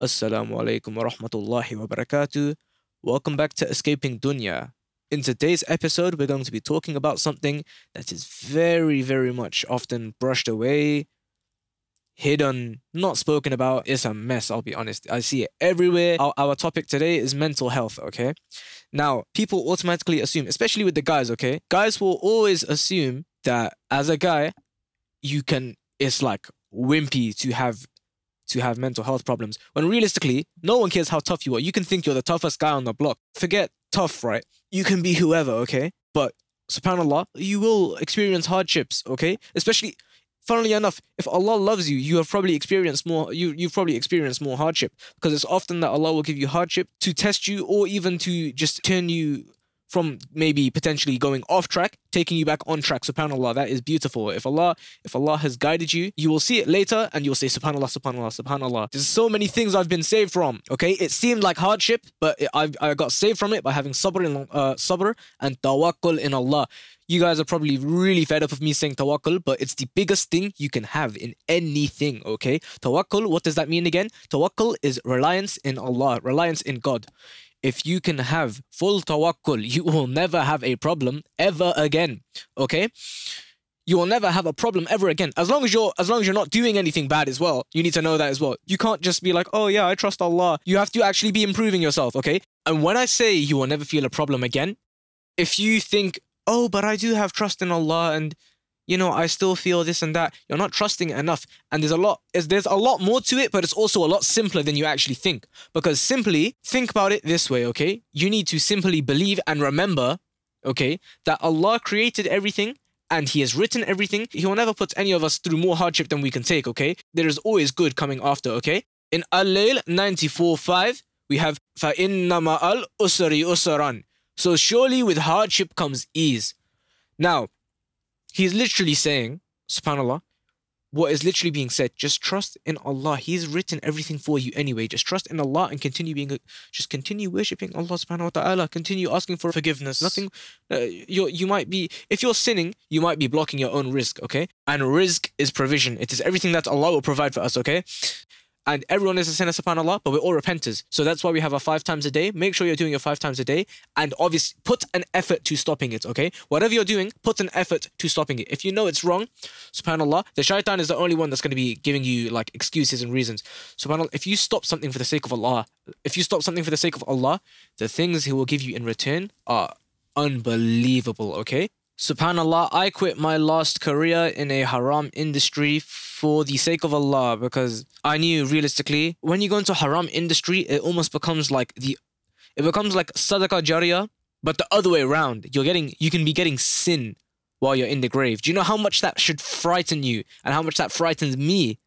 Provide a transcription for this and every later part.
Assalamu alaikum wa rahmatullahi wa barakatuh. Welcome back to Escaping Dunya. In today's episode, we're going to be talking about something that is very, very much often brushed away, hidden, not spoken about. It's a mess, I'll be honest. I see it everywhere. Our, our topic today is mental health, okay? Now, people automatically assume, especially with the guys, okay? Guys will always assume that as a guy, you can, it's like wimpy to have to have mental health problems when realistically no one cares how tough you are. You can think you're the toughest guy on the block. Forget tough right? You can be whoever okay? But subhanallah you will experience hardships okay? Especially funnily enough if allah loves you you have probably experienced more you you've probably experienced more hardship. Because it's often that allah will give you hardship to test you or even to just turn you from maybe potentially going off track, taking you back on track. Subhanallah, that is beautiful. If Allah, if Allah has guided you, you will see it later and you'll say Subhanallah, Subhanallah, Subhanallah. There's so many things I've been saved from. Okay, it seemed like hardship, but I I got saved from it by having sabr in uh, sabr and tawakkul in Allah. You guys are probably really fed up of me saying tawakkul, but it's the biggest thing you can have in anything, okay? Tawakkul, what does that mean again? Tawakkul is reliance in Allah, reliance in God if you can have full tawakkul, you will never have a problem ever again. Okay? You will never have a problem ever again. As long as you're as long as you're not doing anything bad as well. You need to know that as well. You can't just be like, "Oh yeah, I trust Allah." You have to actually be improving yourself, okay? And when I say you will never feel a problem again, if you think, "Oh, but I do have trust in Allah and you know, I still feel this and that. You're not trusting it enough. And there's a lot, there's a lot more to it, but it's also a lot simpler than you actually think. Because simply think about it this way, okay? You need to simply believe and remember, okay, that Allah created everything and He has written everything. He will never put any of us through more hardship than we can take, okay? There is always good coming after, okay? In Al-Layl 94.5, we have فَإِنَّ مَا الْأُسْرِ أُسْرًا So surely with hardship comes ease. Now, He's literally saying, subhanAllah, what is literally being said, just trust in Allah. He's written everything for you anyway. Just trust in Allah and continue being, just continue worshipping Allah subhanahu wa ta'ala. Continue asking for forgiveness. Nothing, uh, you you might be, if you're sinning, you might be blocking your own rizq, okay? And rizq is provision. It is everything that Allah will provide for us, okay? And everyone is a sinner, subhanAllah, but we're all repenters. So that's why we have our five times a day. Make sure you're doing your five times a day and obviously put an effort to stopping it, okay? Whatever you're doing, put an effort to stopping it. If you know it's wrong, subhanAllah, the shaitan is the only one that's going to be giving you like excuses and reasons. SubhanAllah, if you stop something for the sake of Allah, if you stop something for the sake of Allah, the things He will give you in return are unbelievable, okay? Subhanallah, I quit my last career in a haram industry for the sake of Allah because I knew realistically when you go into haram industry, it almost becomes like the it becomes like sadaqah jariyah, but the other way around. You're getting you can be getting sin while you're in the grave. Do you know how much that should frighten you and how much that frightens me?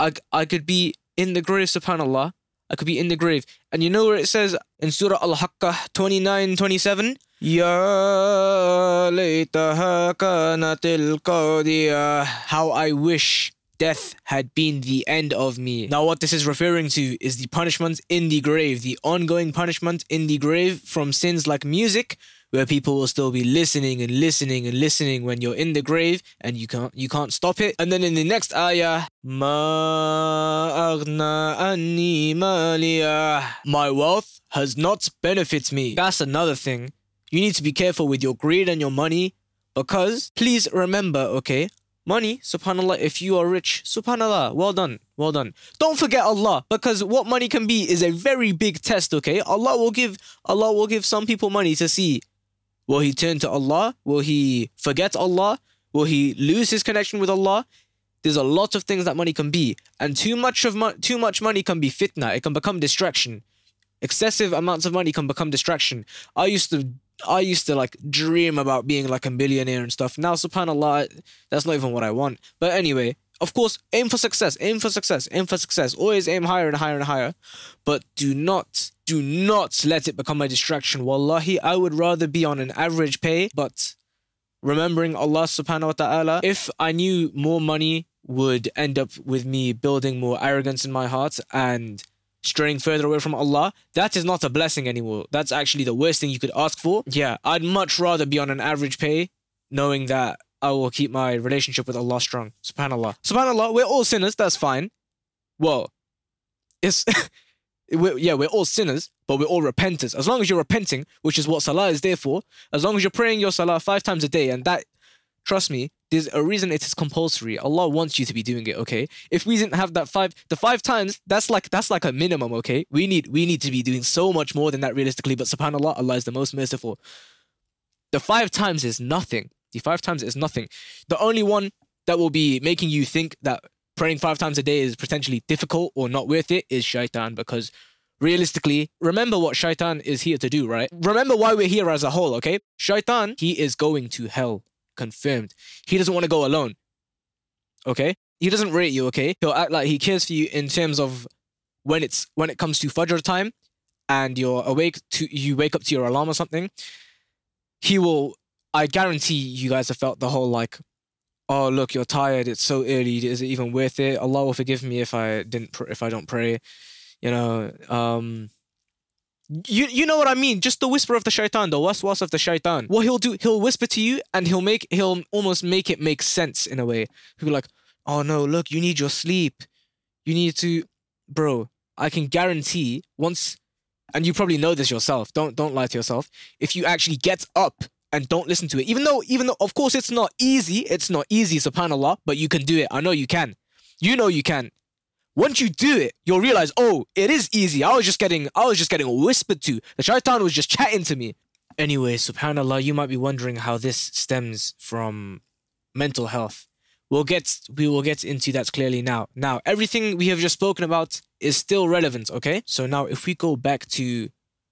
I I could be in the grave, subhanallah. I could be in the grave. And you know where it says in Surah Al-Haqqah 29, 27? Ya laytaha kanatil qadiyah. How I wish death had been the end of me. Now, what this is referring to is the punishment in the grave, the ongoing punishment in the grave from sins like music, where people will still be listening and listening and listening when you're in the grave and you can't you can't stop it. And then in the next ayah, my wealth has not benefited me. That's another thing you need to be careful with your greed and your money because please remember, okay, money, subhanAllah, if you are rich, subhanAllah, well done, well done. Don't forget Allah because what money can be is a very big test, okay? Allah will give Allah will give some people money to see will he turn to Allah? Will he forget Allah? Will he lose his connection with Allah? There's a lot of things that money can be, and too much of mo- too much money can be fitna. It can become distraction. Excessive amounts of money can become distraction. I used to I used to like dream about being like a millionaire and stuff. Now, subhanAllah, that's not even what I want. But anyway, of course, aim for success, aim for success, aim for success. Always aim higher and higher and higher. But do not, do not let it become a distraction. Wallahi, I would rather be on an average pay, but remembering Allah subhanahu wa ta'ala, if I knew more money would end up with me building more arrogance in my heart and straying further away from Allah, that is not a blessing anymore. That's actually the worst thing you could ask for. Yeah, I'd much rather be on an average pay knowing that I will keep my relationship with Allah strong. Subhanallah. Subhanallah, we're all sinners, that's fine. Well, it's we're, yeah, we're all sinners, but we're all repenters. As long as you're repenting, which is what salah is there for, as long as you're praying your salah five times a day, and that, trust me, there's a reason it is compulsory. Allah wants you to be doing it, okay? If we didn't have that five, the five times, that's like that's like a minimum, okay? We need we need to be doing so much more than that realistically. But Subhanallah, Allah is the most merciful. The five times is nothing. The five times is nothing. The only one that will be making you think that praying five times a day is potentially difficult or not worth it is shaitan because realistically, remember what shaitan is here to do, right? Remember why we're here as a whole, okay? Shaitan, he is going to hell confirmed. He doesn't want to go alone. Okay? He doesn't rate you, okay? He'll act like he cares for you in terms of when it's when it comes to Fajr time and you're awake to you wake up to your alarm or something. He will I guarantee you guys have felt the whole like, oh look, you're tired, it's so early, is it even worth it? Allah will forgive me if I didn't pr- if I don't pray. You know, um you you know what I mean? Just the whisper of the shaitan, the waswas of the shaitan. What he'll do, he'll whisper to you and he'll make he'll almost make it make sense in a way. He'll be like, oh no, look, you need your sleep. You need to bro, I can guarantee once and you probably know this yourself. Don't don't lie to yourself. If you actually get up and don't listen to it, even though even though of course it's not easy, it's not easy, subhanAllah, but you can do it. I know you can. You know you can. Once you do it, you'll realize, oh, it is easy. I was just getting, I was just getting whispered to. The shaitan was just chatting to me. Anyway, subhanallah, you might be wondering how this stems from mental health. We'll get, we will get into that clearly now. Now, everything we have just spoken about is still relevant, okay? So now, if we go back to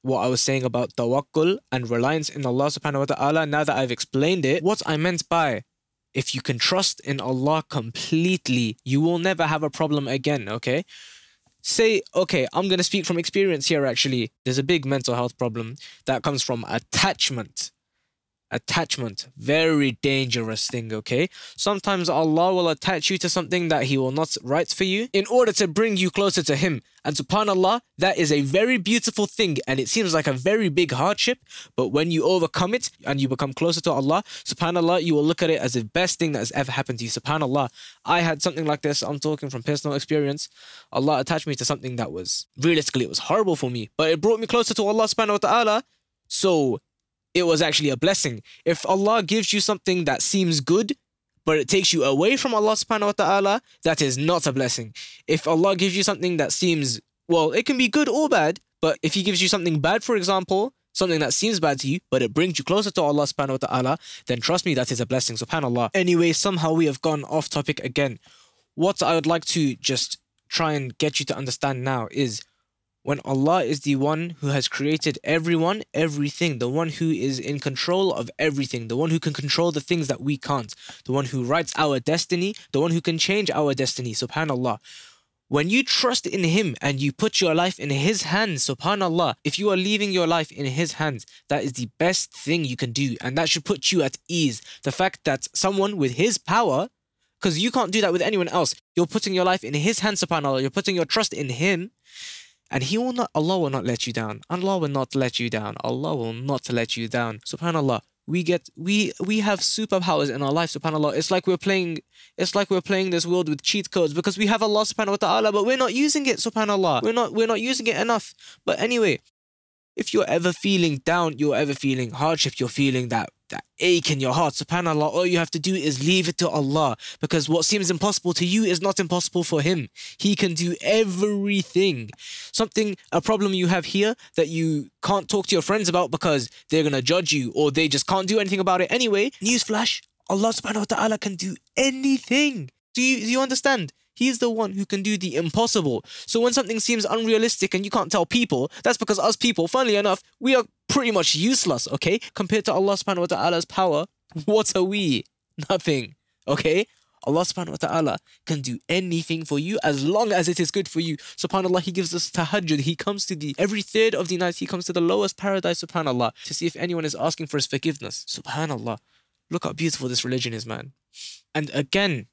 what I was saying about tawakkul and reliance in Allah subhanahu wa ta'ala, now that I've explained it, what I meant by if you can trust in Allah completely, you will never have a problem again, okay? Say, okay, I'm going to speak from experience here actually. There's a big mental health problem that comes from attachment attachment. Very dangerous thing okay? Sometimes allah will attach you to something that he will not write for you in order to bring you closer to him. And subhanallah that is a very beautiful thing and it seems like a very big hardship but when you overcome it and you become closer to allah subhanallah you will look at it as the best thing that has ever happened to you. Subhanallah i had something like this. I'm talking from personal experience. Allah attached me to something that was realistically it was horrible for me but it brought me closer to allah subhanahu wa ta'ala. So it was actually a blessing. If Allah gives you something that seems good, but it takes you away from Allah subhanahu wa ta'ala, that is not a blessing. If Allah gives you something that seems, well, it can be good or bad, but if He gives you something bad, for example, something that seems bad to you, but it brings you closer to Allah subhanahu wa ta'ala, then trust me, that is a blessing, subhanAllah. Anyway, somehow we have gone off topic again. What I would like to just try and get you to understand now is when Allah is the one who has created everyone, everything, the one who is in control of everything, the one who can control the things that we can't, the one who writes our destiny, the one who can change our destiny, subhanallah. When you trust in Him and you put your life in His hands, subhanallah, if you are leaving your life in His hands, that is the best thing you can do. And that should put you at ease. The fact that someone with His power, because you can't do that with anyone else, you're putting your life in His hands, subhanallah, you're putting your trust in Him and he will not Allah will not let you down. Allah will not let you down. Allah will not let you down. Subhanallah. We get we we have superpowers in our life, subhanAllah. It's like we're playing it's like we're playing this world with cheat codes because we have Allah subhanahu wa ta'ala, but we're not using it, subhanAllah. We're not we're not using it enough. But anyway, if you're ever feeling down, you're ever feeling hardship, you're feeling that that ache in your heart, subhanAllah, all you have to do is leave it to Allah because what seems impossible to you is not impossible for Him. He can do everything. Something, a problem you have here that you can't talk to your friends about because they're gonna judge you or they just can't do anything about it anyway. Newsflash, Allah subhanahu wa ta'ala can do anything. Do you, do you understand? He's the one who can do the impossible. So when something seems unrealistic and you can't tell people, that's because us people, funnily enough, we are pretty much useless, okay? Compared to Allah subhanahu wa ta'ala's power, what are we? Nothing, okay? Allah subhanahu wa ta'ala can do anything for you as long as it is good for you. Subhanallah, He gives us tahajjud. He comes to the every third of the night, He comes to the lowest paradise, subhanallah, to see if anyone is asking for His forgiveness. Subhanallah. Look how beautiful this religion is, man. And again,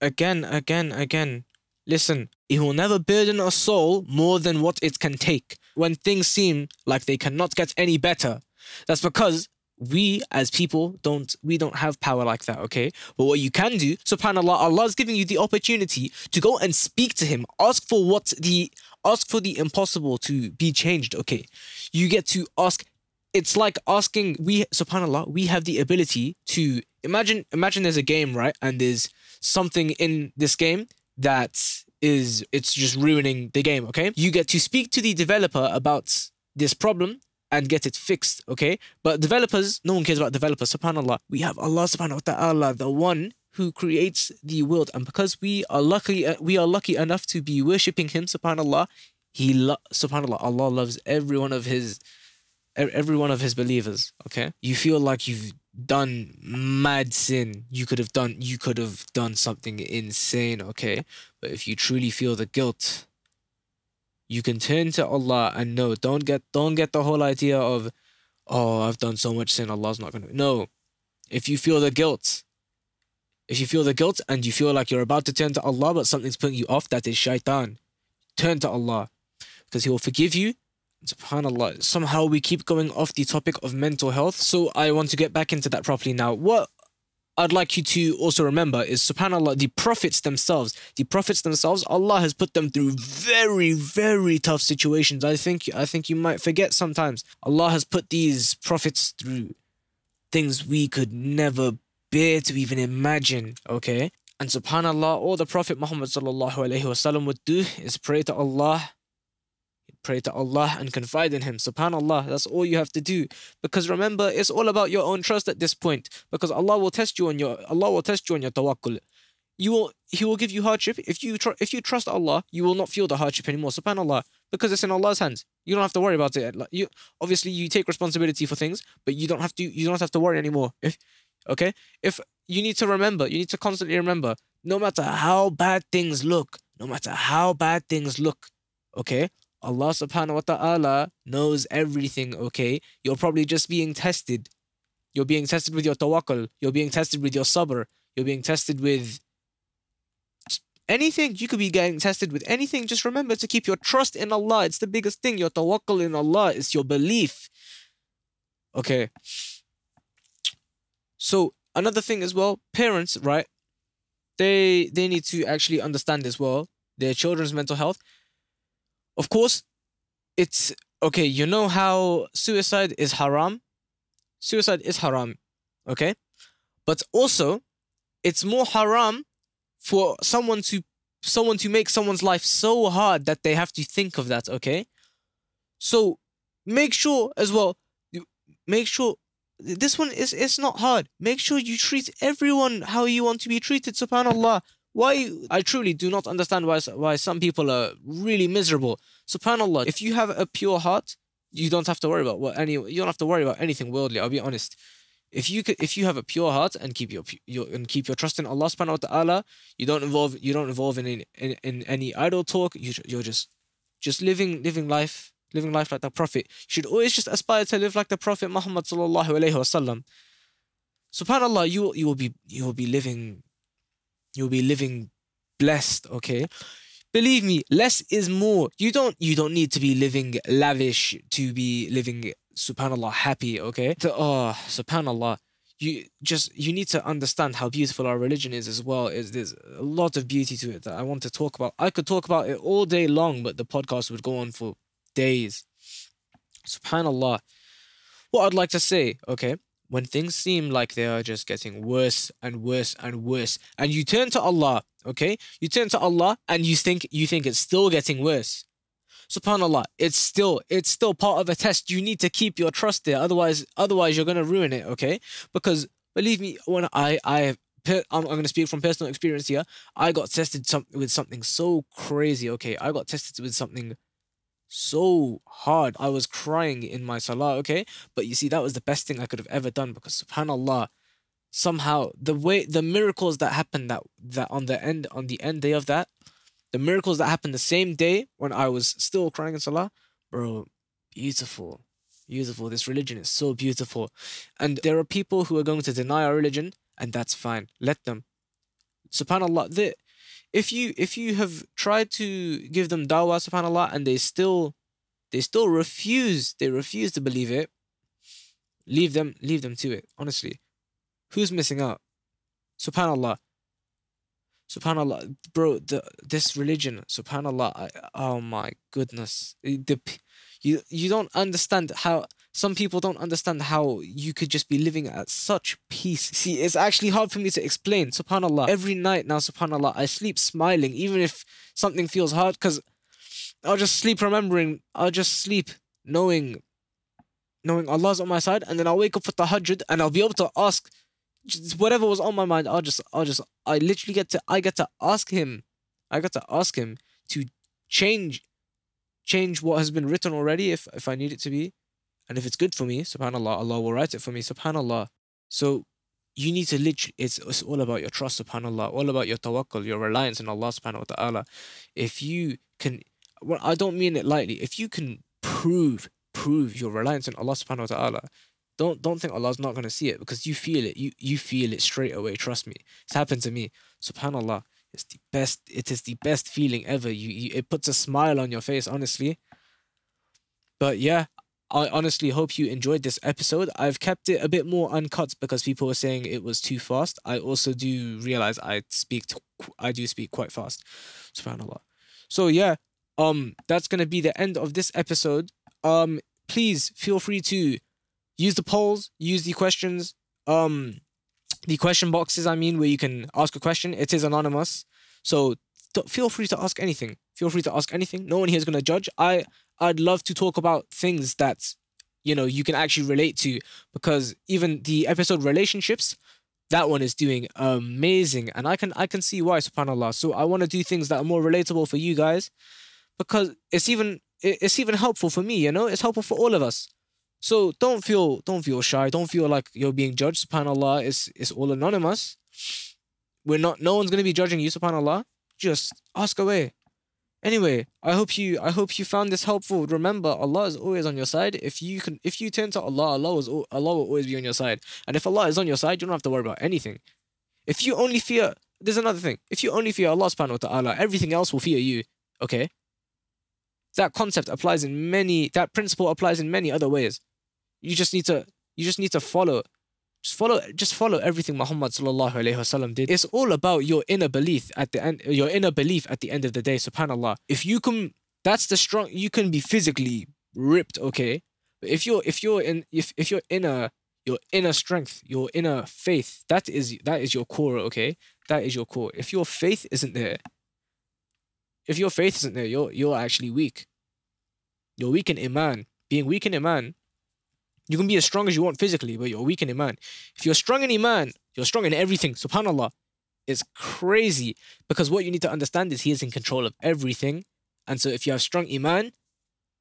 again, again, again. Listen, it will never burden a soul more than what it can take. When things seem like they cannot get any better, that's because we as people don't we don't have power like that okay but what you can do subhanallah allah is giving you the opportunity to go and speak to him ask for what the ask for the impossible to be changed, okay? You get to ask it's like asking we subhanallah, we have the ability to imagine imagine there's a game, right? And there's something in this game that is it's just ruining the game, okay? You get to speak to the developer about this problem and get it fixed, okay? But developers, no one cares about developers, subhanAllah. We have Allah subhanahu wa ta'ala, the one who creates the world. And because we are lucky, uh, we are lucky enough to be worshipping him, subhanAllah, he, lo- subhanAllah, Allah loves every one of his, every one of his believers, okay? You feel like you've done mad sin. You could have done you could have done something insane okay? But if you truly feel the guilt you can turn to Allah and no don't get don't get the whole idea of oh I've done so much sin Allah's not going to no. If you feel the guilt if you feel the guilt and you feel like you're about to turn to Allah but something's putting you off that is shaitan. Turn to Allah. Because he will forgive you subhanallah somehow we keep going off the topic of mental health so i want to get back into that properly now what I'd like you to also remember is subhanAllah, the prophets themselves, the prophets themselves, Allah has put them through very, very tough situations. I think I think you might forget sometimes. Allah has put these prophets through things we could never bear to even imagine. Okay? And subhanAllah, all the Prophet Muhammad would do is pray to Allah Pray to Allah and confide in Him. Subhanallah, that's all you have to do. Because remember, it's all about your own trust at this point. Because Allah will test you on your Allah will test you on your tawakkul. You will He will give you hardship. If you tr- if you trust Allah, you will not feel the hardship anymore. Subhanallah. Because it's in Allah's hands. You don't have to worry about it. Like you obviously you take responsibility for things, but you don't have to you don't have to worry anymore. If okay? If you need to remember, you need to constantly remember, no matter how bad things look, no matter how bad things look, okay? Allah subhanahu wa ta'ala knows everything, okay? You're probably just being tested. You're being tested with your tawakkul. You're being tested with your sabr. You're being tested with anything. You could be getting tested with anything. Just remember to keep your trust in Allah. It's the biggest thing. Your tawakkul in Allah is your belief. Okay. So another thing as well, parents, right? They they need to actually understand as well their children's mental health of course, it's okay. You know how suicide is haram? Suicide is haram, okay? But also, it's more haram for someone to someone to make someone's life so hard that they have to think of that, okay? So make sure as well, make sure this one is it's not hard. Make sure you treat everyone how you want to be treated, subhanallah. Why I truly do not understand why why some people are really miserable. Subhanallah, if you have a pure heart, you don't have to worry about what any you don't have to worry about anything worldly. I'll be honest. If you if you have a pure heart and keep your, your and keep your trust in Allah subhanahu wa ta'ala, you don't involve you don't involve in any, in, in any idle talk. You you're just just living living life living life like the Prophet. You should always just aspire to live like the Prophet Muhammad sallallahu alaihi wasallam. Subhanallah, you you will be you will be living You'll be living blessed, okay? Believe me, less is more. You don't you don't need to be living lavish to be living subhanallah happy, okay? To, oh, subhanallah. You just you need to understand how beautiful our religion is as well. Is there's a lot of beauty to it that I want to talk about. I could talk about it all day long, but the podcast would go on for days. Subhanallah. What I'd like to say, okay, when things seem like they are just getting worse and worse and worse and you turn to Allah okay? You turn to Allah and you think you think it's still getting worse. Subhanallah it's still it's still part of a test. You need to keep your trust there otherwise otherwise you're going to ruin it okay? Because believe me when I I I'm, going to speak from personal experience here. I got tested some, with something so crazy okay? I got tested with something so hard. I was crying in my salah, okay? But you see, that was the best thing I could have ever done because subhanAllah, somehow the way the miracles that happened that that on the end on the end day of that, the miracles that happened the same day when I was still crying in salah, bro, beautiful. Beautiful. This religion is so beautiful. And there are people who are going to deny our religion, and that's fine. Let them. SubhanAllah, the if you if you have tried to give them dawah subhanallah and they still they still refuse they refuse to believe it leave them leave them to it honestly who's missing out subhanallah Subhanallah, bro. The this religion, Subhanallah. I, oh my goodness, the you you don't understand how some people don't understand how you could just be living at such peace. See, it's actually hard for me to explain. Subhanallah. Every night now, Subhanallah, I sleep smiling, even if something feels hard, because I'll just sleep remembering. I'll just sleep knowing, knowing Allah's on my side, and then I'll wake up for tahajjud, and I'll be able to ask whatever was on my mind. I'll just, I'll just, I literally get to, I get to ask him, I get to ask him to change, change what has been written already, if if I need it to be, and if it's good for me, Subhanallah, Allah will write it for me, Subhanallah. So you need to literally it's, it's all about your trust subhanallah all about your tawakkul your reliance on allah subhanahu wa ta'ala. If you can well i don't mean it lightly if you can prove prove your reliance on allah subhanahu wa ta'ala don't don't think allah's not going to see it because you feel it you you feel it straight away trust me. It's happened to me subhanallah it's the best it is the best feeling ever you, you it puts a smile on your face honestly. But yeah I honestly hope you enjoyed this episode. I've kept it a bit more uncut because people were saying it was too fast. I also do realize I speak to, I do speak quite fast. So yeah, um that's going to be the end of this episode. Um please feel free to use the polls, use the questions, um the question boxes I mean where you can ask a question. It is anonymous. So d- feel free to ask anything. Feel free to ask anything. No one here is going to judge. I I'd love to talk about things that you know you can actually relate to because even the episode relationships that one is doing amazing and I can I can see why subhanallah. So I want to do things that are more relatable for you guys because it's even it's even helpful for me you know? It's helpful for all of us. So don't feel don't feel shy. Don't feel like you're being judged subhanallah. It's it's all anonymous. We're not no one's going to be judging you subhanallah. Just ask away Anyway, I hope you I hope you found this helpful. Remember, Allah is always on your side. If you can if you turn to Allah, Allah is Allah will always be on your side. And if Allah is on your side, you don't have to worry about anything. If you only fear there's another thing. If you only fear Allah subhanahu wa ta'ala, everything else will fear you. Okay? That concept applies in many that principle applies in many other ways. You just need to you just need to follow just follow just follow everything Muhammad sallallahu alaihi wasallam did. It's all about your inner belief at the end your inner belief at the end of the day, subhanallah. If you can that's the strong you can be physically ripped, okay? But if you're if you're in if if your inner your inner strength, your inner faith, that is that is your core, okay? That is your core. If your faith isn't there, if your faith isn't there, you're you're actually weak. You're weak in iman. Being weak in iman, you can be as strong as you want physically, but you're weak in iman. If you're strong in iman, you're strong in everything. Subhanallah, it's crazy because what you need to understand is He is in control of everything, and so if you have strong iman,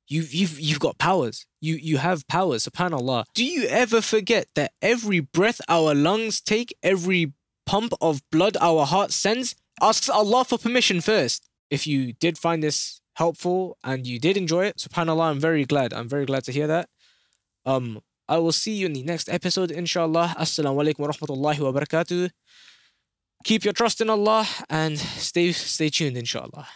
you you've you've got powers. You you have powers. Subhanallah. Do you ever forget that every breath our lungs take, every pump of blood our heart sends, asks Allah for permission first? If you did find this helpful and you did enjoy it, subhanallah, I'm very glad. I'm very glad to hear that. Um, I will see you in the next episode, inshallah. Assalamu alaikum wa rahmatullahi wa barakatuh. Keep your trust in Allah and stay stay tuned, inshallah.